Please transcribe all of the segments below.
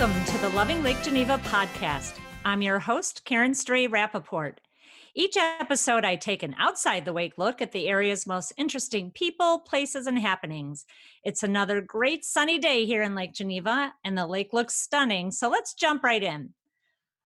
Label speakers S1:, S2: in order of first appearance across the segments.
S1: Welcome to the Loving Lake Geneva podcast. I'm your host, Karen Stray Rappaport. Each episode, I take an outside the wake look at the area's most interesting people, places, and happenings. It's another great sunny day here in Lake Geneva, and the lake looks stunning, so let's jump right in.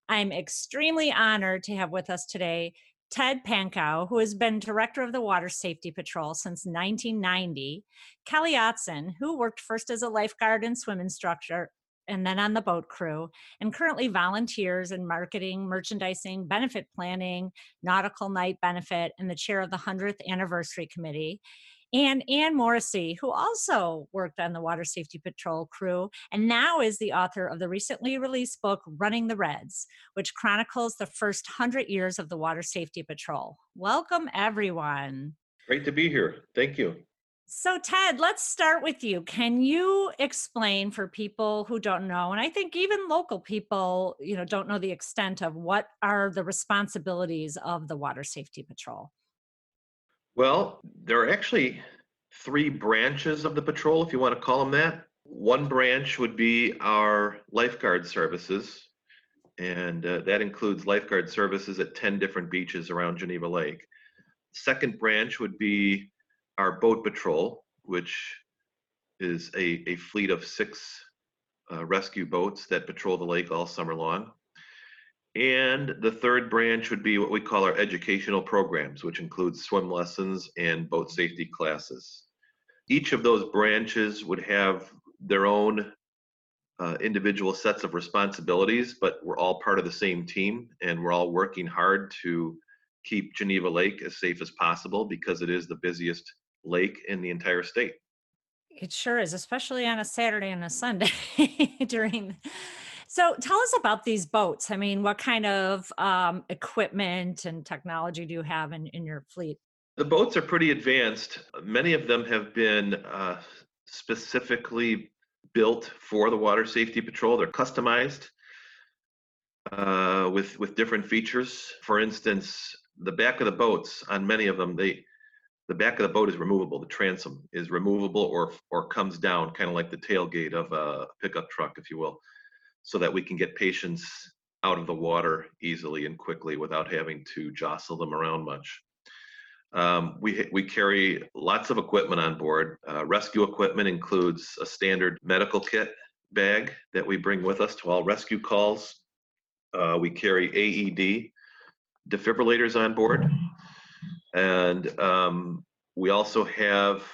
S1: I'm extremely honored to have with us today Ted Pankow, who has been director of the Water Safety Patrol since 1990, Kelly Otson, who worked first as a lifeguard and swim instructor and then on the boat crew, and currently volunteers in marketing, merchandising, benefit planning, nautical night benefit, and the chair of the 100th anniversary committee. And Anne Morrissey, who also worked on the Water Safety Patrol crew and now is the author of the recently released book, Running the Reds, which chronicles the first 100 years of the Water Safety Patrol. Welcome, everyone.
S2: Great to be here. Thank you.
S1: So, Ted, let's start with you. Can you explain for people who don't know, and I think even local people, you know, don't know the extent of what are the responsibilities of the Water Safety Patrol?
S2: Well, there are actually three branches of the patrol, if you want to call them that. One branch would be our lifeguard services, and uh, that includes lifeguard services at 10 different beaches around Geneva Lake. Second branch would be our boat patrol, which is a, a fleet of six uh, rescue boats that patrol the lake all summer long. And the third branch would be what we call our educational programs, which includes swim lessons and boat safety classes. Each of those branches would have their own uh, individual sets of responsibilities, but we're all part of the same team and we're all working hard to keep Geneva Lake as safe as possible because it is the busiest lake in the entire state.
S1: It sure is, especially on a Saturday and a Sunday during. So tell us about these boats. I mean, what kind of um, equipment and technology do you have in, in your fleet?
S2: The boats are pretty advanced. Many of them have been uh, specifically built for the Water Safety Patrol. They're customized uh, with with different features. For instance, the back of the boats on many of them, they the back of the boat is removable. The transom is removable or or comes down, kind of like the tailgate of a pickup truck, if you will, so that we can get patients out of the water easily and quickly without having to jostle them around much. Um, we we carry lots of equipment on board. Uh, rescue equipment includes a standard medical kit bag that we bring with us to all rescue calls. Uh, we carry AED defibrillators on board. And um, we also have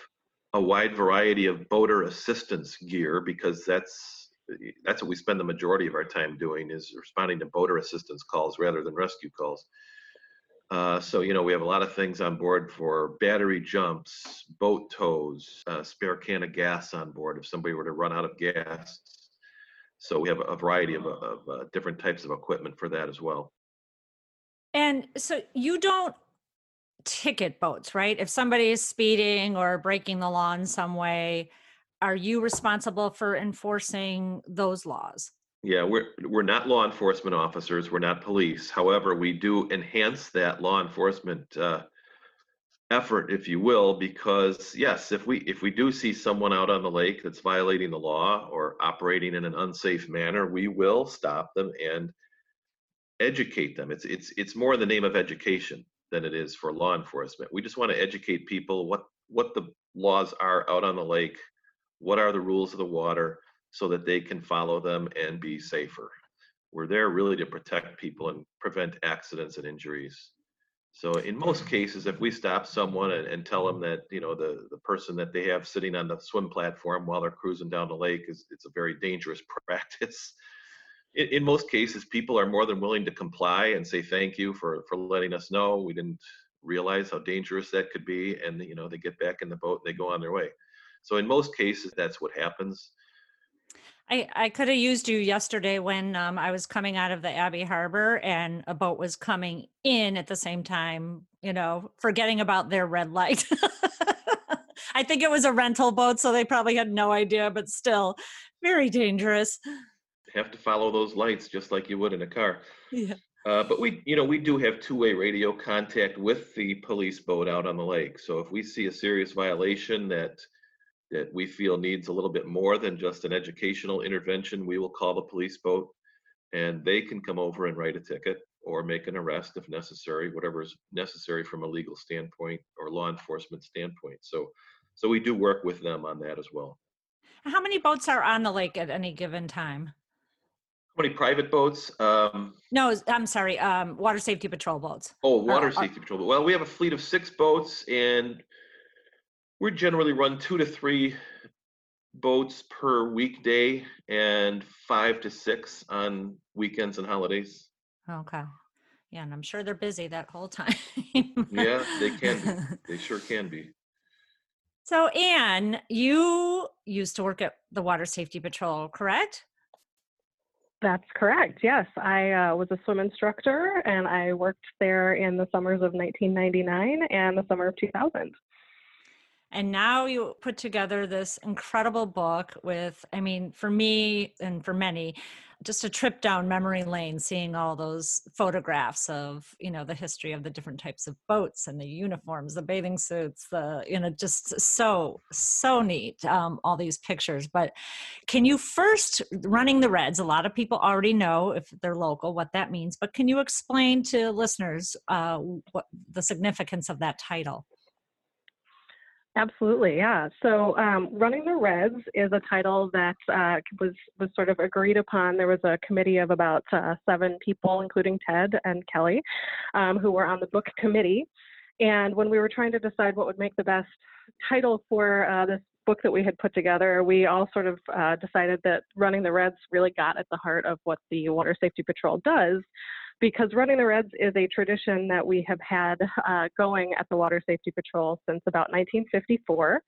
S2: a wide variety of boater assistance gear because that's that's what we spend the majority of our time doing is responding to boater assistance calls rather than rescue calls. Uh, so you know we have a lot of things on board for battery jumps, boat tows, uh, spare can of gas on board if somebody were to run out of gas. So we have a variety of, of uh, different types of equipment for that as well.
S1: And so you don't ticket boats, right? If somebody is speeding or breaking the law in some way, are you responsible for enforcing those laws?
S2: Yeah, we're we're not law enforcement officers. We're not police. However, we do enhance that law enforcement uh, effort, if you will, because yes, if we if we do see someone out on the lake that's violating the law or operating in an unsafe manner, we will stop them and educate them. It's it's it's more in the name of education than it is for law enforcement. We just want to educate people what what the laws are out on the lake, what are the rules of the water, so that they can follow them and be safer. We're there really to protect people and prevent accidents and injuries. So in most cases, if we stop someone and, and tell them that you know the the person that they have sitting on the swim platform while they're cruising down the lake is it's a very dangerous practice in, in, most cases, people are more than willing to comply and say thank you for for letting us know. We didn't realize how dangerous that could be, and you know they get back in the boat and they go on their way. So in most cases, that's what happens.
S1: I, I could have used you yesterday when um, I was coming out of the Abbey Harbor and a boat was coming in at the same time, you know, forgetting about their red light. I think it was a rental boat, so they probably had no idea, but still very dangerous
S2: have to follow those lights just like you would in a car.
S1: Yeah.
S2: Uh, but we, you know, we do have two-way radio contact with the police boat out on the lake. So if we see a serious violation that that we feel needs a little bit more than just an educational intervention, we will call the police boat and they can come over and write a ticket or make an arrest if necessary, whatever is necessary from a legal standpoint or law enforcement standpoint. So, so we do work with them on that as well.
S1: How many boats are on the lake at any given time?
S2: Many private boats? Um,
S1: No, I'm sorry, um, water safety patrol boats.
S2: oh, water
S1: uh,
S2: safety patrol. Well, we have a fleet of six boats and we generally run two to three boats per weekday and five to six on weekends and holidays.
S1: Okay. Yeah, and I'm sure they're busy that whole time.
S2: Yeah, they can be. They sure can be.
S1: So, Anne, you used to work at the Water Safety Patrol, correct?
S3: That's correct. Yes, I uh, was a swim instructor and I worked there in the summers of 1999 and the summer of 2000.
S1: And now you put together this incredible book with, I mean, for me and for many, just a trip down memory lane, seeing all those photographs of, you know, the history of the different types of boats and the uniforms, the bathing suits, the, you know, just so, so neat, um, all these pictures. But can you first, running the Reds, a lot of people already know if they're local what that means, but can you explain to listeners uh, what the significance of that title?
S3: Absolutely, yeah. So, um, running the Reds is a title that uh, was was sort of agreed upon. There was a committee of about uh, seven people, including Ted and Kelly, um, who were on the book committee. And when we were trying to decide what would make the best title for uh, this book that we had put together, we all sort of uh, decided that running the Reds really got at the heart of what the Water Safety Patrol does, because running the Reds is a tradition that we have had uh, going at the Water Safety Patrol since about 1954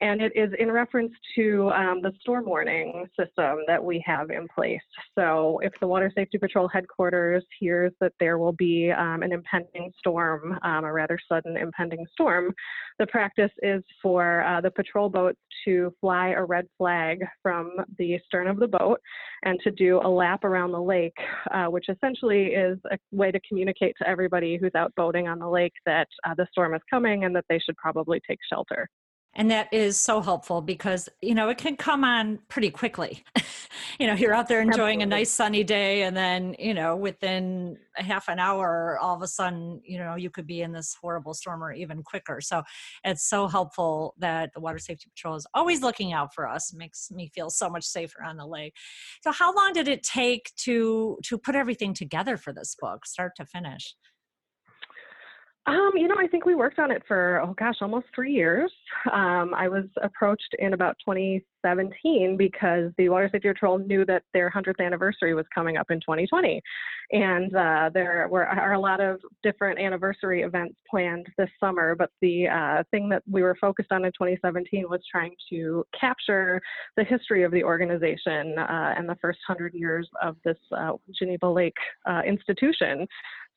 S3: and it is in reference to um, the storm warning system that we have in place. So, if the Water Safety Patrol headquarters hears that there will be um, an impending storm, um, a rather sudden impending storm, the practice is for uh, the patrol boats to fly a red flag from the stern of the boat and to do a lap around the lake, uh, which essentially is a way to communicate to everybody who's out boating on the lake that uh, the storm is coming and that they should probably take shelter.
S1: And that is so helpful because, you know, it can come on pretty quickly. you know, you're out there enjoying
S3: Absolutely.
S1: a nice sunny day, and then, you know, within a half an hour, all of a sudden, you know, you could be in this horrible storm or even quicker. So it's so helpful that the Water Safety Patrol is always looking out for us. It makes me feel so much safer on the lake. So how long did it take to to put everything together for this book, start to finish?
S3: Um, you know, I think we worked on it for, oh gosh, almost three years. Um, I was approached in about 2017 because the Water Safety Patrol knew that their 100th anniversary was coming up in 2020. And uh, there were are a lot of different anniversary events planned this summer. But the uh, thing that we were focused on in 2017 was trying to capture the history of the organization uh, and the first 100 years of this uh, Geneva Lake uh, institution.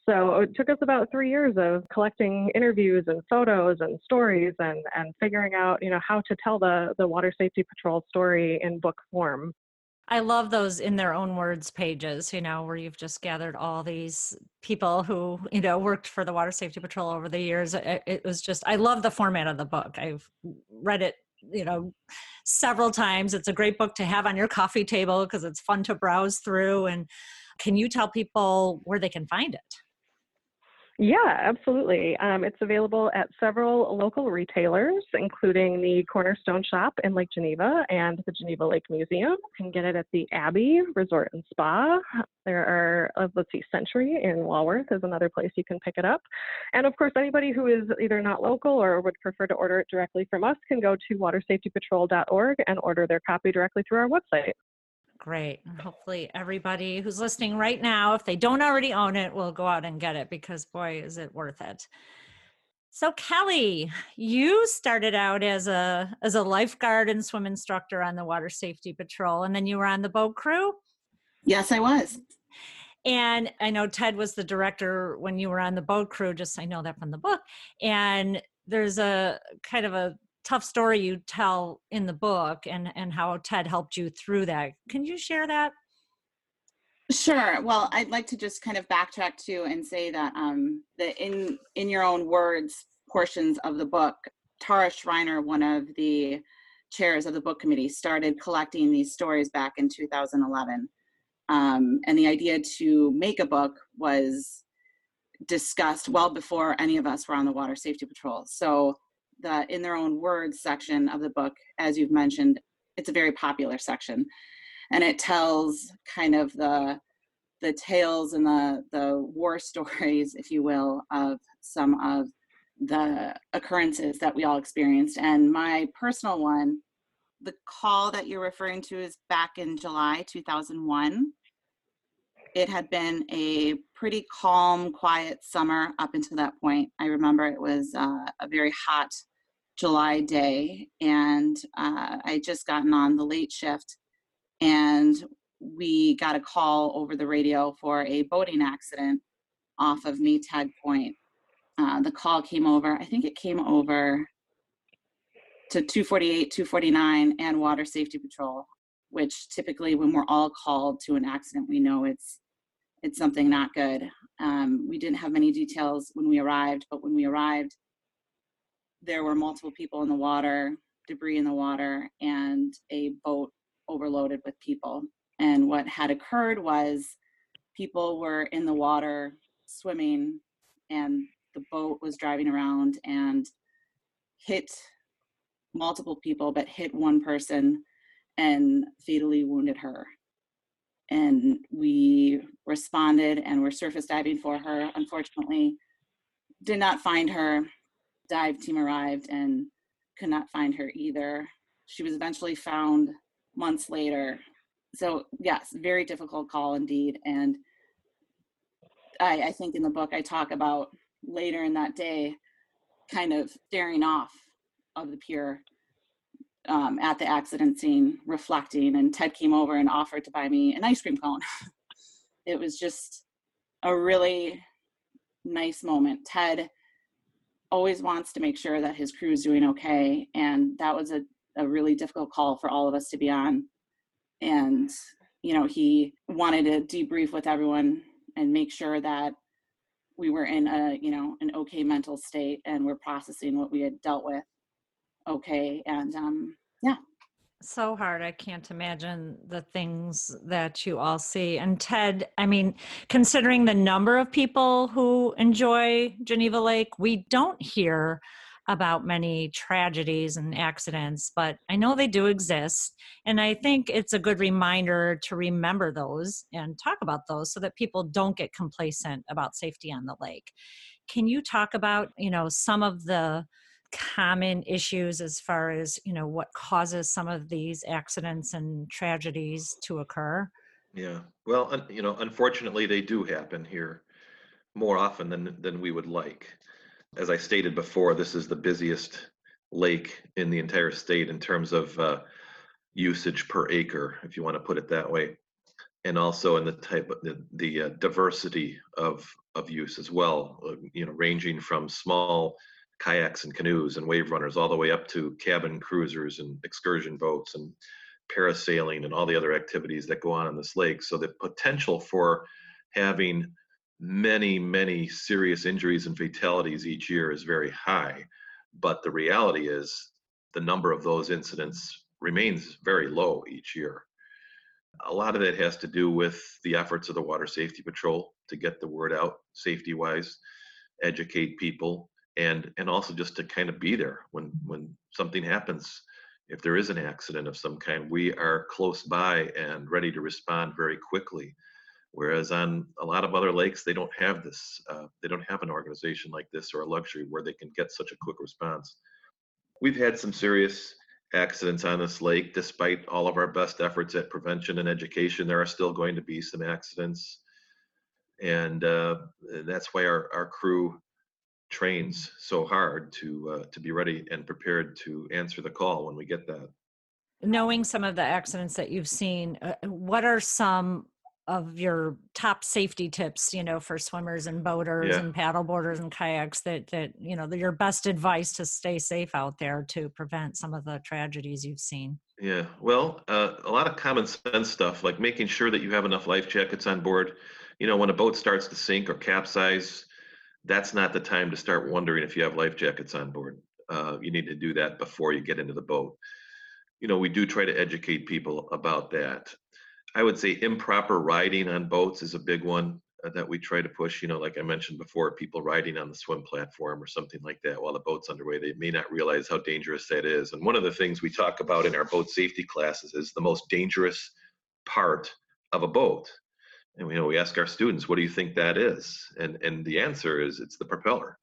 S3: So it took us about three years of collecting interviews and photos and stories and, and figuring out, you know, how to tell the, the Water Safety Patrol story in book form.
S1: I love those in their own words pages, you know, where you've just gathered all these people who, you know, worked for the Water Safety Patrol over the years. It, it was just, I love the format of the book. I've read it, you know, several times. It's a great book to have on your coffee table because it's fun to browse through. And can you tell people where they can find it?
S3: Yeah, absolutely. Um, it's available at several local retailers, including the Cornerstone Shop in Lake Geneva and the Geneva Lake Museum. You can get it at the Abbey Resort and Spa. There are, uh, let's see, Sentry in Walworth is another place you can pick it up. And of course, anybody who is either not local or would prefer to order it directly from us can go to watersafetypatrol.org and order their copy directly through our website.
S1: Great. And hopefully, everybody who's listening right now, if they don't already own it, will go out and get it because, boy, is it worth it. So, Kelly, you started out as a as a lifeguard and swim instructor on the Water Safety Patrol, and then you were on the boat crew.
S4: Yes, I was.
S1: And I know Ted was the director when you were on the boat crew. Just I know that from the book. And there's a kind of a tough story you tell in the book and and how ted helped you through that can you share that
S4: Sure. Well, I'd like to just kind of backtrack too and say that um, the in in your own words portions of the book, Tara Schreiner, one of the chairs of the book committee started collecting these stories back in 2011. Um, and the idea to make a book was discussed well before any of us were on the Water Safety Patrol. So the in their own words section of the book, as you've mentioned, it's a very popular section, and it tells kind of the the tales and the the war stories, if you will, of some of the occurrences that we all experienced. And my personal one, the call that you're referring to is back in July 2001. It had been a pretty calm, quiet summer up until that point. I remember it was uh, a very hot July day, and uh, I just gotten on the late shift, and we got a call over the radio for a boating accident off of Maytag Point. Uh, the call came over, I think it came over to 248, 249, and Water Safety Patrol, which typically, when we're all called to an accident, we know it's it's something not good. Um, we didn't have many details when we arrived, but when we arrived, there were multiple people in the water, debris in the water, and a boat overloaded with people. And what had occurred was people were in the water swimming, and the boat was driving around and hit multiple people, but hit one person and fatally wounded her. And we responded and were surface diving for her. Unfortunately, did not find her. Dive team arrived and could not find her either. She was eventually found months later. So, yes, very difficult call indeed. And I, I think in the book I talk about later in that day kind of staring off of the pier um, at the accident scene, reflecting. And Ted came over and offered to buy me an ice cream cone. it was just a really nice moment. Ted always wants to make sure that his crew is doing okay. And that was a, a really difficult call for all of us to be on. And, you know, he wanted to debrief with everyone and make sure that we were in a, you know, an okay mental state and we're processing what we had dealt with okay. And um, yeah.
S1: So hard. I can't imagine the things that you all see. And Ted, I mean, considering the number of people who enjoy Geneva Lake, we don't hear about many tragedies and accidents, but I know they do exist. And I think it's a good reminder to remember those and talk about those so that people don't get complacent about safety on the lake. Can you talk about, you know, some of the common issues as far as, you know, what causes some of these accidents and tragedies to occur?
S2: Yeah. Well, un- you know, unfortunately, they do happen here more often than than we would like. As I stated before, this is the busiest lake in the entire state in terms of uh, usage per acre, if you want to put it that way, and also in the type of the, the uh, diversity of of use as well. Uh, you know, ranging from small kayaks and canoes and wave runners all the way up to cabin cruisers and excursion boats and parasailing and all the other activities that go on in this lake. So the potential for having many, many serious injuries and fatalities each year is very high. But the reality is the number of those incidents remains very low each year. A lot of that has to do with the efforts of the Water Safety Patrol to get the word out safety wise, educate people, and and also just to kind of be there when when something happens if there is an accident of some kind we are close by and ready to respond very quickly Whereas on a lot of other lakes, they don't have this. Uh, they don't have an organization like this or a luxury where they can get such a quick response. We've had some serious accidents on this lake. Despite all of our best efforts at prevention and education, there are still going to be some accidents. And uh, that's why our, our crew trains so hard to uh, to be ready and prepared to answer the call when we get that.
S1: Knowing some of the accidents that you've seen, uh, what are some of your top safety tips you know for swimmers and boaters yeah. and paddleboarders and kayaks that that you know your best advice to stay safe out there to prevent some of the tragedies you've seen
S2: yeah well uh, a lot of common sense stuff like making sure that you have enough life jackets on board you know when a boat starts to sink or capsize that's not the time to start wondering if you have life jackets on board uh, you need to do that before you get into the boat you know, we do try to educate people about that. I would say improper riding on boats is a big one uh, that we try to push. You know, like I mentioned before, people riding on the swim platform or something like that while the boat's underway, they may not realize how dangerous that is. And one of the things we talk about in our boat safety classes is the most dangerous part of a boat. And you know, we ask our students, "What do you think that is?" And and the answer is, it's the propeller.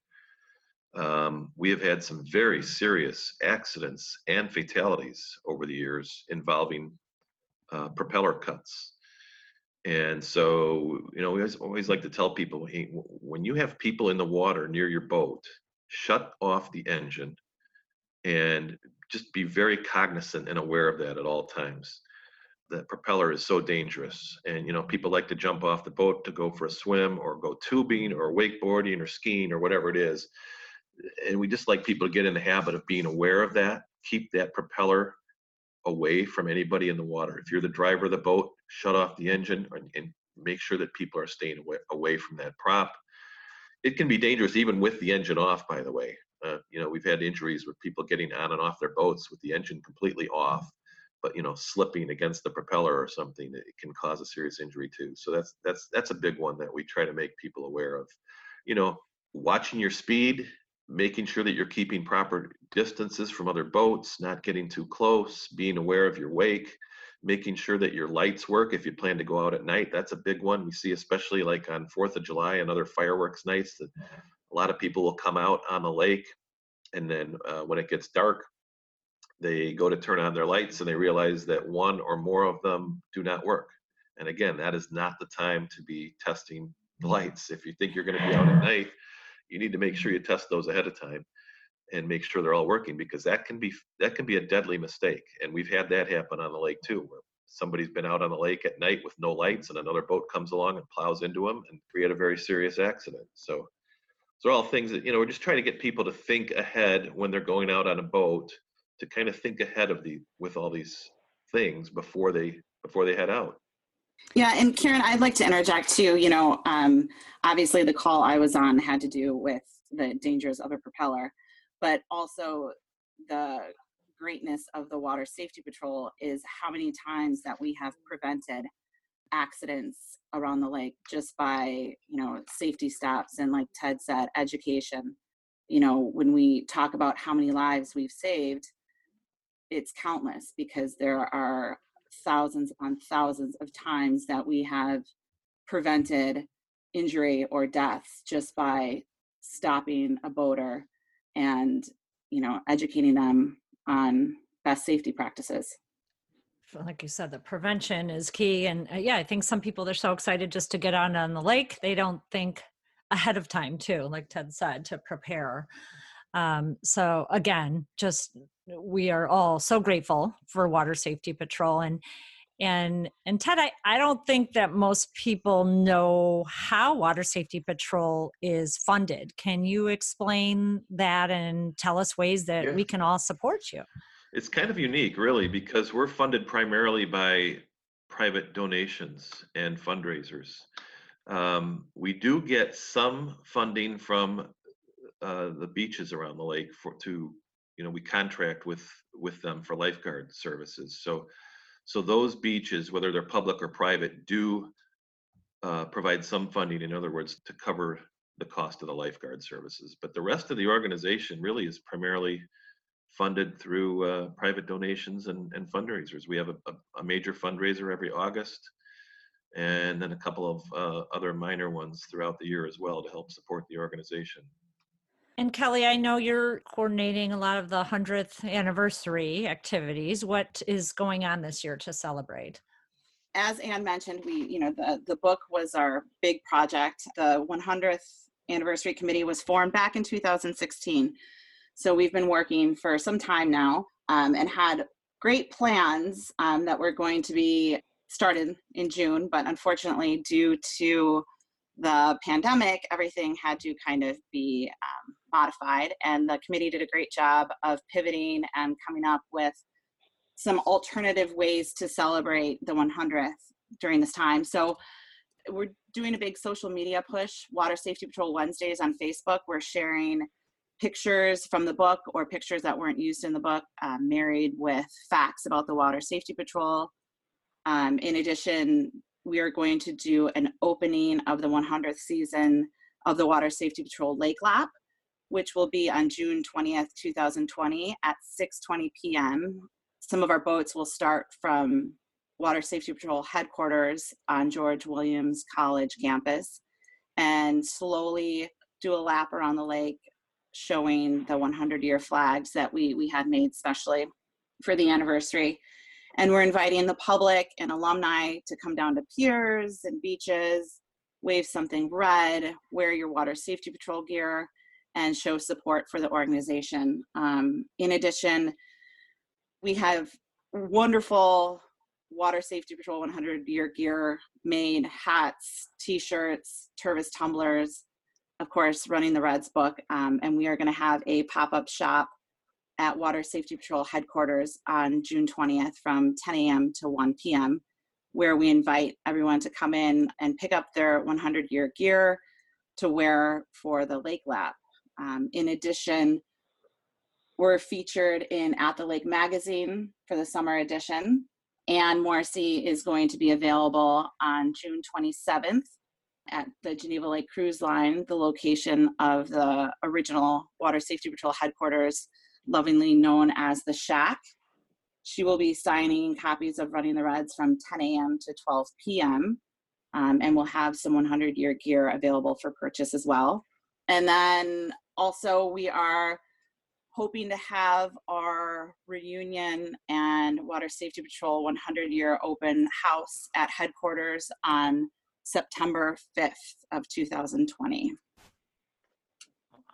S2: Um, we have had some very serious accidents and fatalities over the years involving uh, propeller cuts. And so, you know, we always, always like to tell people hey, when you have people in the water near your boat, shut off the engine and just be very cognizant and aware of that at all times. That propeller is so dangerous. And, you know, people like to jump off the boat to go for a swim or go tubing or wakeboarding or skiing or whatever it is. And we just like people to get in the habit of being aware of that keep that propeller away from anybody in the water. If you're the driver of the boat shut off the engine and, and make sure that people are staying away, away from that prop. It can be dangerous even with the engine off by the way. Uh, you know we've had injuries with people getting on and off their boats with the engine completely off but you know slipping against the propeller or something it can cause a serious injury too so that's that's that's a big one that we try to make people aware of you know watching your speed making sure that you're keeping proper distances from other boats, not getting too close, being aware of your wake, making sure that your lights work if you plan to go out at night. That's a big one. We see, especially like on 4th of July and other fireworks nights, that a lot of people will come out on the lake. And then uh, when it gets dark, they go to turn on their lights and they realize that one or more of them do not work. And again, that is not the time to be testing the lights. If you think you're going to be out at night, you need to make sure you test those ahead of time and make sure they're all working because that can be that can be a deadly mistake and we've had that happen on the lake too where somebody's been out on the lake at night with no lights and another boat comes along and plows into them and create a very serious accident so those are all things that you know we're just trying to get people to think ahead when they're going out on a boat to kind of think ahead of the with all these things before they before they head out
S4: yeah, and Karen, I'd like to interject too. You know, um, obviously the call I was on had to do with the dangers of a propeller, but also the greatness of the Water Safety Patrol is how many times that we have prevented accidents around the lake just by, you know, safety stops and like Ted said, education. You know, when we talk about how many lives we've saved, it's countless because there are thousands upon thousands of times that we have prevented injury or deaths just by stopping a boater and you know educating them on best safety practices.
S1: Like you said the prevention is key and uh, yeah i think some people they're so excited just to get on on the lake they don't think ahead of time too like ted said to prepare. Um, so again, just we are all so grateful for Water Safety Patrol and and and Ted, I, I don't think that most people know how Water Safety Patrol is funded. Can you explain that and tell us ways that yeah. we can all support you?
S2: It's kind of unique, really, because we're funded primarily by private donations and fundraisers. Um, we do get some funding from uh, the beaches around the lake for to you know we contract with with them for lifeguard services. So so those beaches whether they're public or private do uh, provide some funding in other words to cover the cost of the lifeguard services. But the rest of the organization really is primarily funded through uh, private donations and, and fundraisers. We have a, a, major fundraiser every august and then a couple of uh, other minor ones throughout the year as well to help support the organization
S1: and Kelly, I know you're coordinating a lot of the 100th anniversary activities. What is going on this year to celebrate?
S4: As Anne mentioned, we, you know, the, the book was our big project. The 100th anniversary committee was formed back in 2016. So we've been working for some time now um, and had great plans um, that were going to be started in June, but unfortunately, due to the pandemic, everything had to kind of be um, modified, and the committee did a great job of pivoting and coming up with some alternative ways to celebrate the 100th during this time. So we're doing a big social media push. Water Safety Patrol Wednesdays on Facebook. We're sharing pictures from the book or pictures that weren't used in the book, uh, married with facts about the Water Safety Patrol. Um, in addition, we are going to do an opening of the 100th season of the Water Safety Patrol Lake Lap, which will be on June 20th, 2020 at 6:20 p.m. Some of our boats will start from Water Safety Patrol headquarters on George Williams College campus and slowly do a lap around the lake showing the 100 year flags that we, we had made specially for the anniversary. And we're inviting the public and alumni to come down to piers and beaches, wave something red, wear your water safety patrol gear, and show support for the organization. Um, in addition, we have wonderful Water Safety Patrol 100 year gear made hats, t shirts, Tervis tumblers, of course, running the Reds book. Um, and we are going to have a pop up shop at Water Safety Patrol headquarters on June 20th from 10 a.m. to 1 p.m., where we invite everyone to come in and pick up their 100 year gear to wear for the Lake Lap. Um, in addition, we're featured in At the Lake magazine for the summer edition. Anne Morrissey is going to be available on June 27th at the Geneva Lake Cruise Line, the location of the original Water Safety Patrol headquarters, lovingly known as the Shack. She will be signing copies of Running the Reds from 10 a.m. to 12 p.m. Um, and we'll have some 100 year gear available for purchase as well. And then also, we are hoping to have our reunion and Water Safety Patrol 100 year open house at headquarters on September 5th of 2020.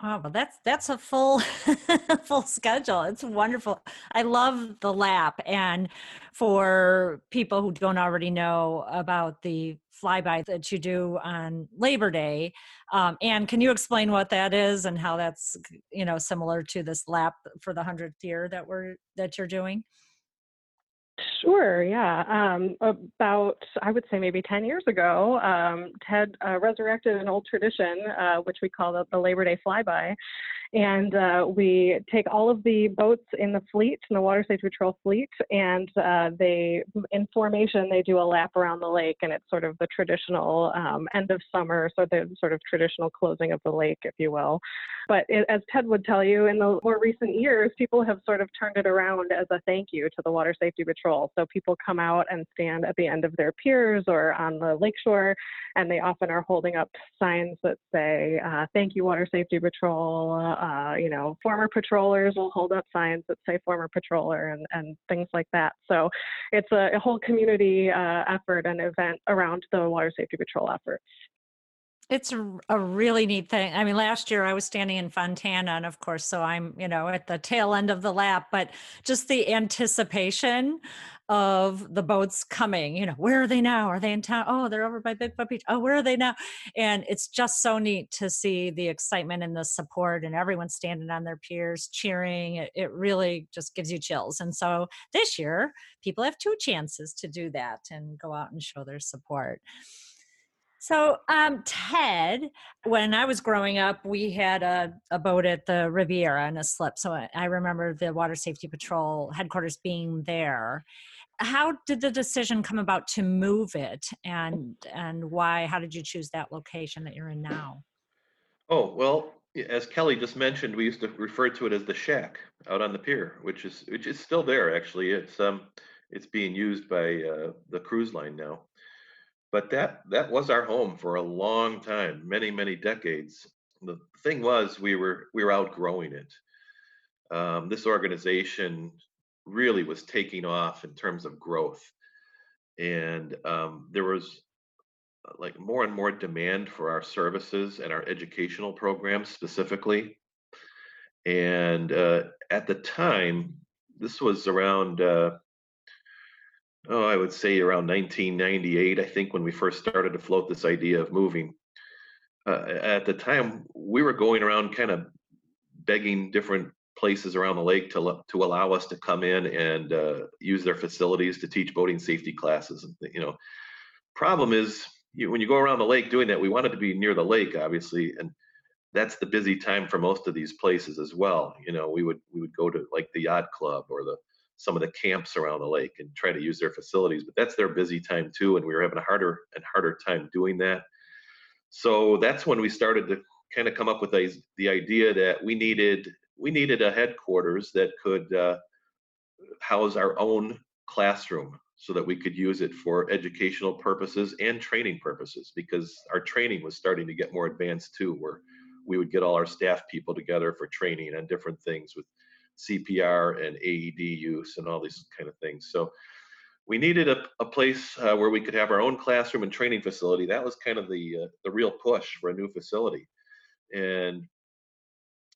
S1: Oh, well, that's that's a full full schedule. It's wonderful. I love the lap, and for people who don't already know about the flyby that you do on Labor Day, um, and can you explain what that is and how that's you know similar to this lap for the hundredth year that we're that you're doing?
S3: Sure, yeah. Um, about, I would say maybe 10 years ago, um, Ted uh, resurrected an old tradition, uh, which we call the, the Labor Day flyby. And uh, we take all of the boats in the fleet, in the Water Safety Patrol fleet, and uh, they, in formation, they do a lap around the lake, and it's sort of the traditional um, end of summer, so the sort of traditional closing of the lake, if you will. But it, as Ted would tell you, in the more recent years, people have sort of turned it around as a thank you to the Water Safety Patrol. So people come out and stand at the end of their piers or on the lakeshore, and they often are holding up signs that say, uh, "Thank you, Water Safety Patrol." Uh, you know, former patrollers will hold up signs that say "Former Patroller" and and things like that. So it's a, a whole community uh, effort and event around the Water Safety Patrol efforts.
S1: It's a really neat thing. I mean, last year I was standing in Fontana, and of course, so I'm, you know, at the tail end of the lap, but just the anticipation of the boats coming, you know, where are they now? Are they in town? Oh, they're over by Big Beach. Oh, where are they now? And it's just so neat to see the excitement and the support and everyone standing on their piers cheering. It, it really just gives you chills. And so this year, people have two chances to do that and go out and show their support. So, um, Ted, when I was growing up, we had a, a boat at the Riviera and a slip. So I, I remember the Water Safety Patrol headquarters being there. How did the decision come about to move it, and and why? How did you choose that location that you're in now?
S2: Oh well, as Kelly just mentioned, we used to refer to it as the shack out on the pier, which is which is still there. Actually, it's um it's being used by uh, the cruise line now but that that was our home for a long time many many decades. The thing was we were we were outgrowing it. Um, this organization really was taking off in terms of growth. And um, there was uh, like more and more demand for our services and our educational programs specifically. And uh, at the time this was around uh, oh, I would say around 1998, I think, when we first started to float this idea of moving. Uh, at the time, we were going around kind of begging different places around the lake to to allow us to come in and uh, use their facilities to teach boating safety classes. You know, problem is you, when you go around the lake doing that, we wanted to be near the lake, obviously, and that's the busy time for most of these places as well. You know, we would we would go to like the yacht club or the some of the camps around the lake and try to use their facilities, but that's their busy time too, and we were having a harder and harder time doing that. So that's when we started to kind of come up with a, the idea that we needed we needed a headquarters that could uh, house our own classroom so that we could use it for educational purposes and training purposes because our training was starting to get more advanced too where we would get all our staff people together for training on different things with CPR and AED use and all these kind of things. So we needed a, a place uh, where we could have our own classroom and training facility. That was kind of the uh, the real push for a new facility, and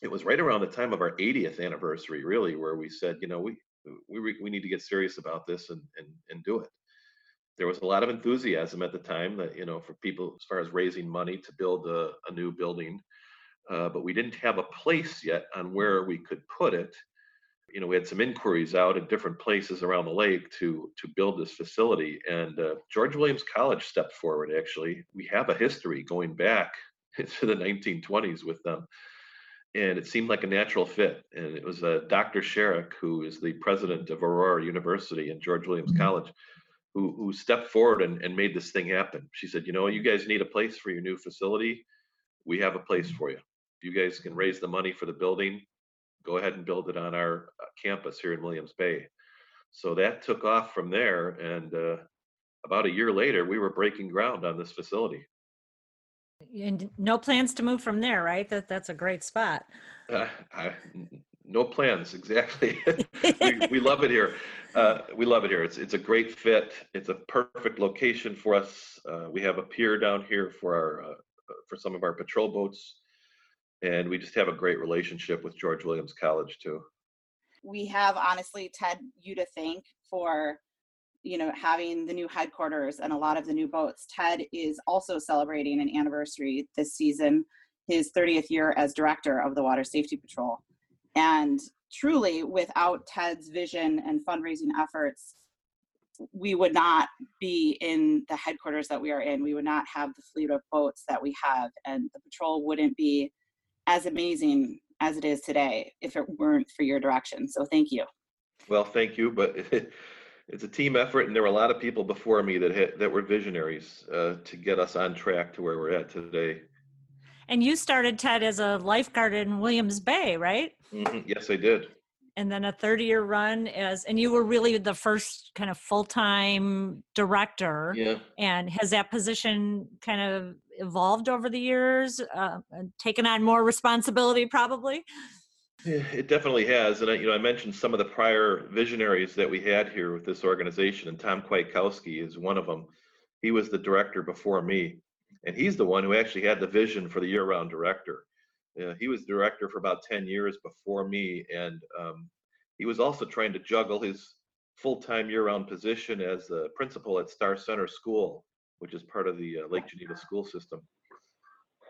S2: it was right around the time of our 80th anniversary, really, where we said, you know, we we we need to get serious about this and and and do it. There was a lot of enthusiasm at the time that you know for people as far as raising money to build a, a new building, uh, but we didn't have a place yet on where we could put it. You know, we had some inquiries out at different places around the lake to to build this facility, and uh, George Williams College stepped forward. Actually, we have a history going back to the 1920s with them, and it seemed like a natural fit. And it was uh, Dr. Sherrick, who is the president of Aurora University and George Williams mm-hmm. College, who who stepped forward and, and made this thing happen. She said, "You know, you guys need a place for your new facility. We have a place for you." If you guys can raise the money for the building, go ahead and build it on our uh, campus here in Williams Bay. So that took off from there, and uh, about a year later, we were breaking ground on this facility.
S1: And no plans to move from there, right? That that's a great spot.
S2: Uh, I, no plans, exactly. we, we, love it here. Uh, we love it here. It's it's a great fit. It's a perfect location for us. Uh, we have a pier down here for our uh, for some of our patrol boats and we just have a great relationship with George Williams College too.
S4: We have honestly, Ted, you to thank for you know having the new headquarters and a lot of the new boats. Ted is also celebrating an anniversary this season, his 30th year as director of the Water Safety Patrol, and truly, without Ted's vision and fundraising efforts, we would not be in the headquarters that we are in. We would not have the fleet of boats that we have, and the patrol wouldn't be as amazing as it is today if it weren't for your direction. So thank you.
S2: Well, thank you, but it's a team effort, and there were a lot of people before me that had, that were visionaries uh, to get us on track to where we're at today.
S1: And you started Ted as a lifeguard in Williams Bay, right?
S2: Mm-hmm. Yes, I did
S1: and then a 30 year run as and you were really the first kind of full-time director
S2: yeah
S1: and has that position kind of evolved over the years uh, and taken on more responsibility probably?
S2: It definitely has and I, you know i mentioned some of the prior visionaries that we had here with this organization and tom kwiatkowski is one of them he was the director before me and he's the one who actually had the vision for the year-round director. Uh, he was director for about 10 years before me, and um, he was also trying to juggle his full-time year-round position as the principal at Star Center School, which is part of the uh, Lake Geneva school system.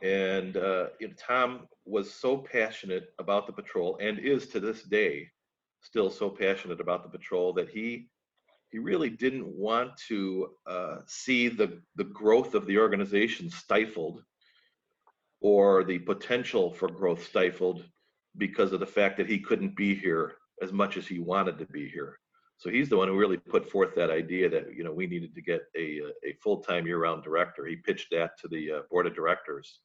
S2: And uh, you know, Tom was so passionate about the patrol, and is to this day still so passionate about the patrol that he he really didn't want to uh, see the the growth of the organization stifled or the potential for growth stifled because of the fact that he couldn't be here as much as he wanted to be here. So he's the one who really put forth that idea that you know we needed to get a a full-time year-round director. He pitched that to the uh, board of directors,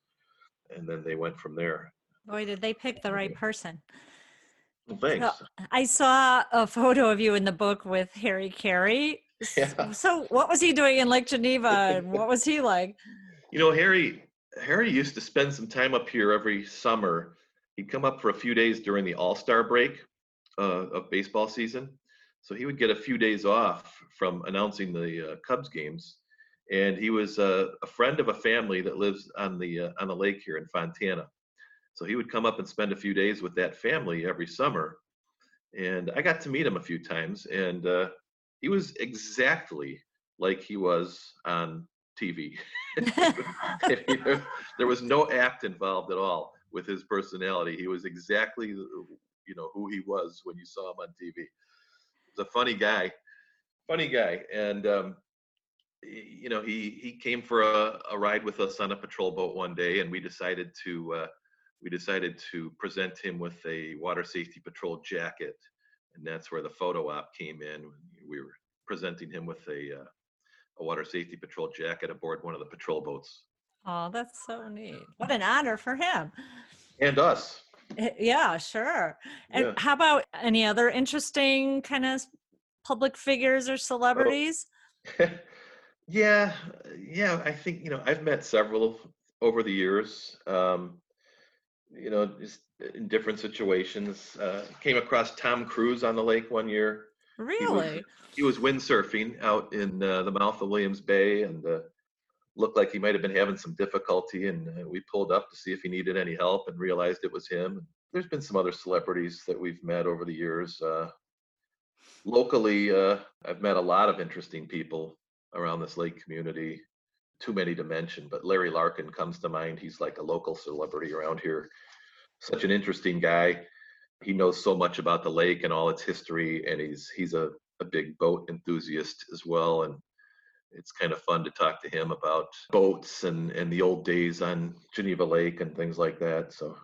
S2: and then they went from there.
S1: Boy, did they pick the right person!
S2: Well, thanks. So
S1: I saw a photo of you in the book with Harry Caray. Yeah. So, what was he doing in Lake Geneva, and what was he like?
S2: You know, Harry Harry used to spend some time up here every summer. He'd come up for a few days during the All Star break uh, of baseball season, so he would get a few days off from announcing the uh, Cubs games. And he was uh, a friend of a family that lives on the uh, on the lake here in Fontana, so he would come up and spend a few days with that family every summer. And I got to meet him a few times, and uh, he was exactly like he was on TV. there was no act involved at all with his personality. He was exactly, you know, who he was when you saw him on TV. A funny guy, funny guy, and um, you know, he he came for a, a ride with us on a patrol boat one day, and we decided to uh, we decided to present him with a water safety patrol jacket, and that's where the photo op came in. We were presenting him with a uh, a water safety patrol jacket aboard one of the patrol boats.
S1: Oh, that's so neat. What an honor for him.
S2: And us.
S1: Eh, Yeah, sure. And
S2: Yeah.
S1: how about any other interesting kind of public figures or celebrities?
S2: yeah, yeah. I think you know I've met several over the years. Um, you know, just in different situations. Uh, came across Tom Cruise on the lake one year. He was,
S1: Really?
S2: he was windsurfing out in uh, the mouth of Williams Bay and uh, looked like he might have been having some difficulty. And uh, we pulled up to see if he needed any help and realized it was him. There's been some other celebrities that we've met over the years. Uh, locally, uh, I've met a lot of interesting people around this lake community. Too many to mention, but Larry Larkin comes to mind. He's like a local celebrity around here. Such an interesting guy he knows so much about the lake and all its history and he's he's a, a big boat enthusiast as well and it's kind of fun to talk to him about boats and and the old days on geneva lake and things like that so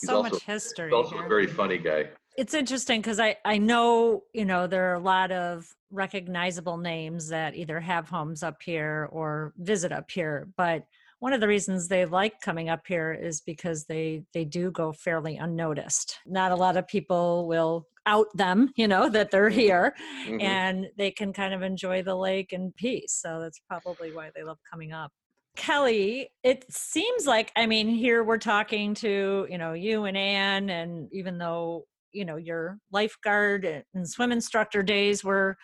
S2: He's
S1: So
S2: also-
S1: much history.
S2: he's also
S1: here.
S2: a very funny guy
S1: it's interesting because I, I know you know there are a lot of recognizable names that either have homes up here or visit up here but one of the reasons they like coming up here is because they they do go fairly unnoticed. Not a lot of people will out them you know that they're here
S2: Mhm.
S1: and they can kind of enjoy the lake in peace so that's probably why they love coming up. Kelly, it seems like I mean here we're talking to, you know, you and Anne and even though, you know, your lifeguard and swim instructor days were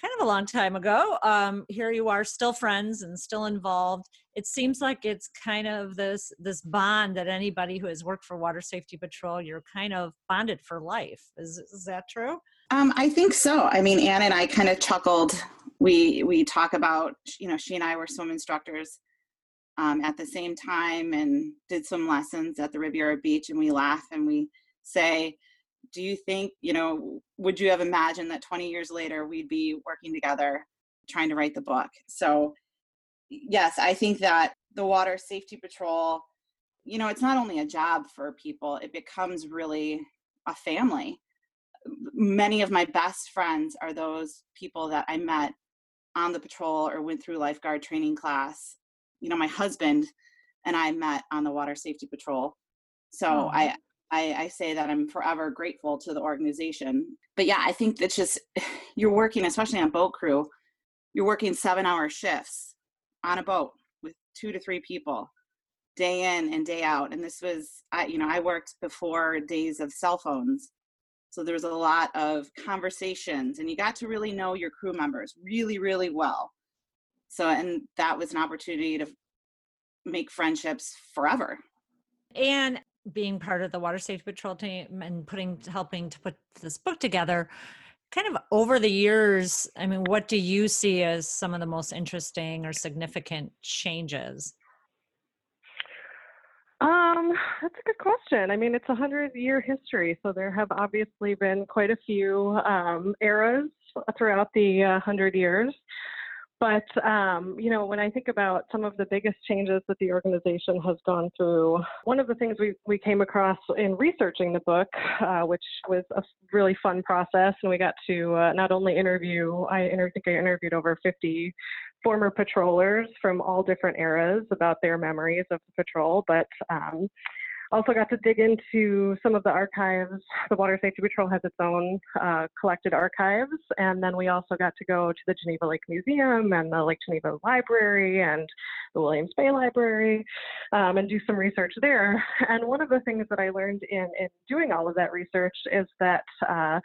S1: kind of a long time ago, um here you are still friends and still involved. It seems like it's kind of this this bond that anybody who has worked for Water Safety Patrol, you're kind of bonded for life. Is is that true?
S4: Um, I think so. I mean, Anne and I kind of chuckled. We we talk about, you know, she and I were swim instructors um, at the same time and did some lessons at the Riviera Beach, and we laugh and we say, "Do you think, you know, would you have imagined that 20 years later we'd be working together, trying to write the book?" So, yes, I think that the Water Safety Patrol, you know, it's not only a job for people; it becomes really a family many of my best friends are those people that I met on the patrol or went through lifeguard training class. You know, my husband and I met on the water safety patrol. So
S1: Oh.
S4: I, I I say that I'm forever grateful to the organization. But yeah, I think that's just you're working, especially on boat crew, you're working seven hour shifts on a boat with two to three people day in and day out. And this was I you know, I worked before days of cell phones. So there was a lot of conversations, and you got to really know your crew members really, really well. So, and that was an opportunity to make friendships forever.
S1: and being part of the water safety patrol team and putting helping to put this book together kind of over the years i mean what do you see as some of the most interesting or significant changes
S3: Um, that's a good question. I mean, it's a hundred year history, so there have obviously been quite a few um, eras throughout the uh, hundred years. But um, you know, when I think about some of the biggest changes that the organization has gone through, one of the things we we came across in researching the book, uh, which was a really fun process, and we got to uh, not only interview, I inter- think I interviewed over 50 former patrollers from all different eras about their memories of the patrol, but um, also got to dig into some of the archives. The Water Safety Patrol has its own uh, collected archives, and then we also got to go to the Geneva Lake Museum and the Lake Geneva Library and the Williams Bay Library um, and do some research there. And one of the things that I learned in, in doing all of that research is that uh,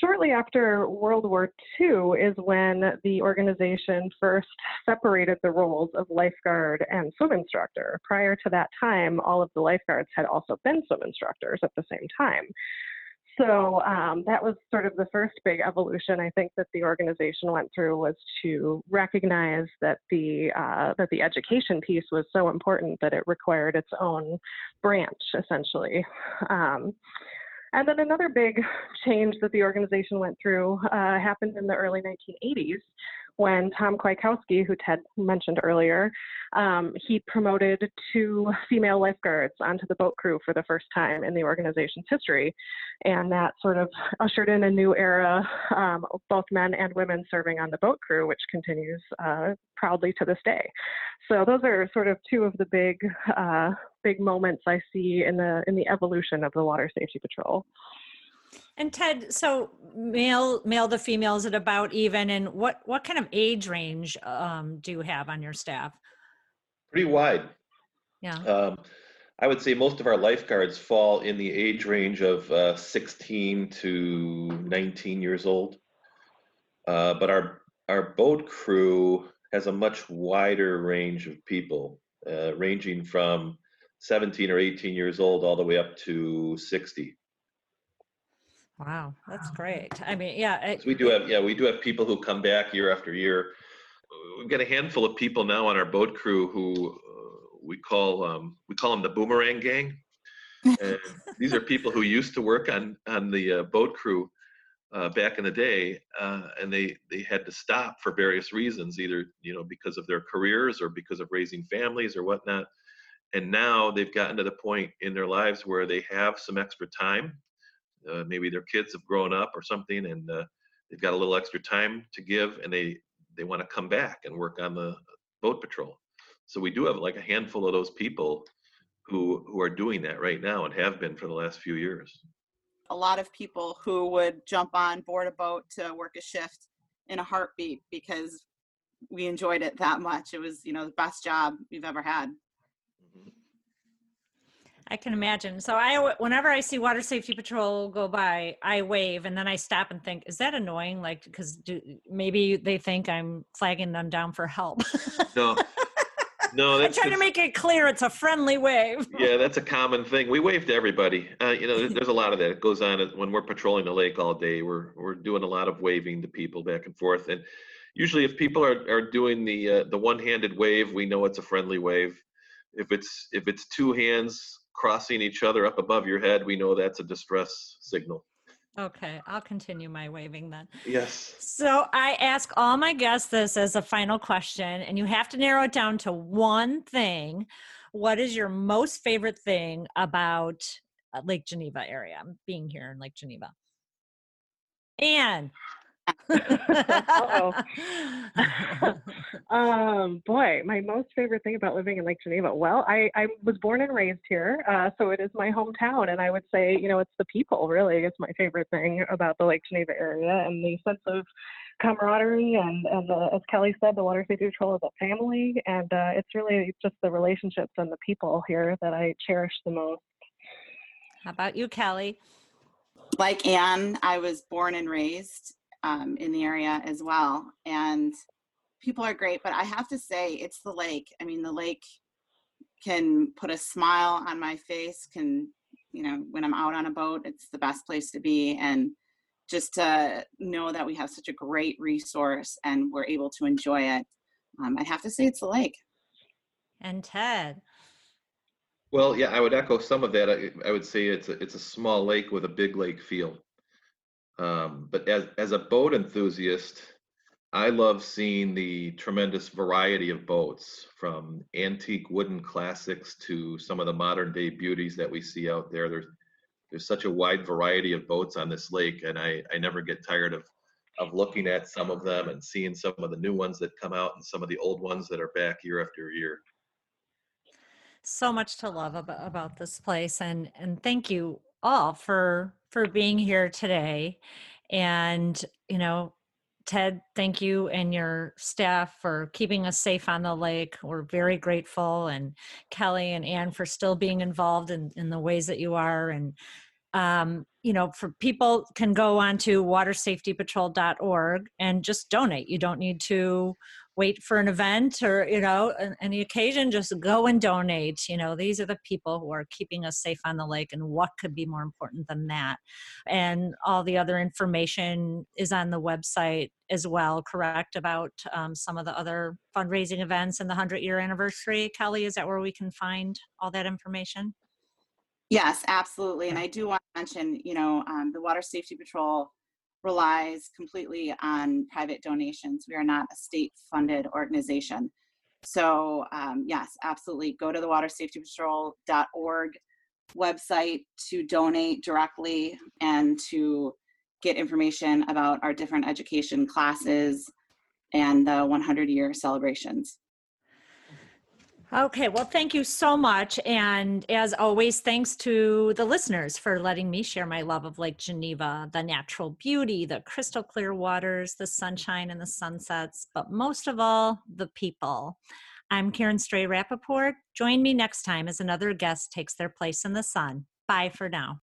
S3: Shortly after World War II is when the organization first separated the roles of lifeguard and swim instructor. Prior to that time, all of the lifeguards had also been swim instructors at the same time. So um, that was sort of the first big evolution I think that the organization went through was to recognize that the uh, that the education piece was so important that it required its own branch essentially. Um, and then another big change that the organization went through uh, happened in the early 1980s when Tom Kwiatkowski, who Ted mentioned earlier, um, he promoted two female lifeguards onto the boat crew for the first time in the organization's history. And that sort of ushered in a new era, um, both men and women serving on the boat crew, which continues uh, proudly to this day. So those are sort of two of the big, uh, big moments I see in the in the evolution of the Water Safety Patrol.
S1: And Ted, so male male to female is it about even? And what what kind of age range um, do you have on your staff?
S2: Pretty wide.
S1: Yeah.
S2: Um, I would say most of our lifeguards fall in the age range of uh, 16 to 19 years old. Uh, but our our boat crew has a much wider range of people, uh, ranging from 17 or 18 years old all the way up to 60.
S1: Wow, that's great. I mean, yeah. it-
S2: we do have, yeah, we do have people who come back year after year. We've got a handful of people now on our boat crew who uh, we call um, we call them the boomerang gang. And these are people who used to work on on the uh, boat crew uh, back in the day, uh, and they they had to stop for various reasons, either you know because of their careers or because of raising families or whatnot. And now they've gotten to the point in their lives where they have some extra time uh, maybe their kids have grown up or something and uh, they've got a little extra time to give and they they want to come back and work on the boat patrol so we do have like a handful of those people who who are doing that right now and have been for the last few years
S4: a lot of people who would jump on board a boat to work a shift in a heartbeat because we enjoyed it that much. It was, you know, the best job we've ever had.
S1: I can imagine. So I, whenever I see Water Safety Patrol go by, I wave and then I stop and think, is that annoying? Like, because maybe they think I'm flagging them down for help.
S2: no no
S1: I
S2: that's
S1: try to make it clear it's a friendly wave.
S2: yeah that's a common thing we wave to everybody uh, you know there's a lot of that it goes on when we're patrolling the lake all day we're we're doing a lot of waving to people back and forth and usually if people are, are doing the uh, the one-handed wave we know it's a friendly wave if it's if it's two hands crossing each other up above your head we know that's a distress signal
S1: Okay, I'll continue my waving then.
S2: yes
S1: So I ask all my guests this as a final question, and you have to narrow it down to one thing. What is your most favorite thing about uh, Lake Geneva area? Being here in Lake Geneva. Anne.
S3: Uh-oh. Um, boy, my most favorite thing about living in Lake Geneva. Well, I, I was born and raised here, uh, so it is my hometown, and I would say, you know, it's the people. Really, is my favorite thing about the Lake Geneva area, and the sense of camaraderie, and and the, as Kelly said, the Water Safety Patrol is a family, and uh, it's really just the relationships and the people here that I cherish the most.
S1: How about you, Kelly?
S4: Like Anne, I was born and raised um, in the area as well. And people are great, but I have to say, it's the lake. I mean, the lake can put a smile on my face, can, you know, when I'm out on a boat, it's the best place to be. And just to know that we have such a great resource and we're able to enjoy it, um, I'd have to say it's the lake.
S1: And Ted.
S2: well yeah i would echo some of that i, I would say it's a, it's a small lake with a big lake feel um, but as as a boat enthusiast I love seeing the tremendous variety of boats from antique wooden classics to some of the modern day beauties that we see out there. There's there's such a wide variety of boats on this lake, and I, I never get tired of of looking at some of them and seeing some of the new ones that come out and some of the old ones that are back year after year.
S1: so much to love about, about this place and and thank you all for for being here today. And you know ted thank you and your staff for keeping us safe on the lake. We're very grateful and kelly and anne for still being involved in, in the ways that you are. And um, you know for people can go on to watersafetypatrol.org and just donate. You don't need to wait for an event or you know an- any occasion just go and donate you know these are the people who are keeping us safe on the lake and what could be more important than that. And all the other information is on the website as well correct about um, some of the other fundraising events and the 100 year anniversary kelly? Is that where we can find all that information?
S4: Yes, absolutely. And I do want to mention, you know, um, the Water Safety Patrol relies completely on private donations. We are not a state funded organization. So, um, yes, absolutely. Go to the watersafetypatrol.org website to donate directly and to get information about our different education classes and the 100 year celebrations.
S1: Okay, well, thank you so much. And as always, thanks to the listeners for letting me share my love of Lake Geneva, the natural beauty, the crystal clear waters, the sunshine and the sunsets, but most of all, the people. I'm Karen Stray Rappaport. Join me next time as another guest takes their place in the sun. Bye for now.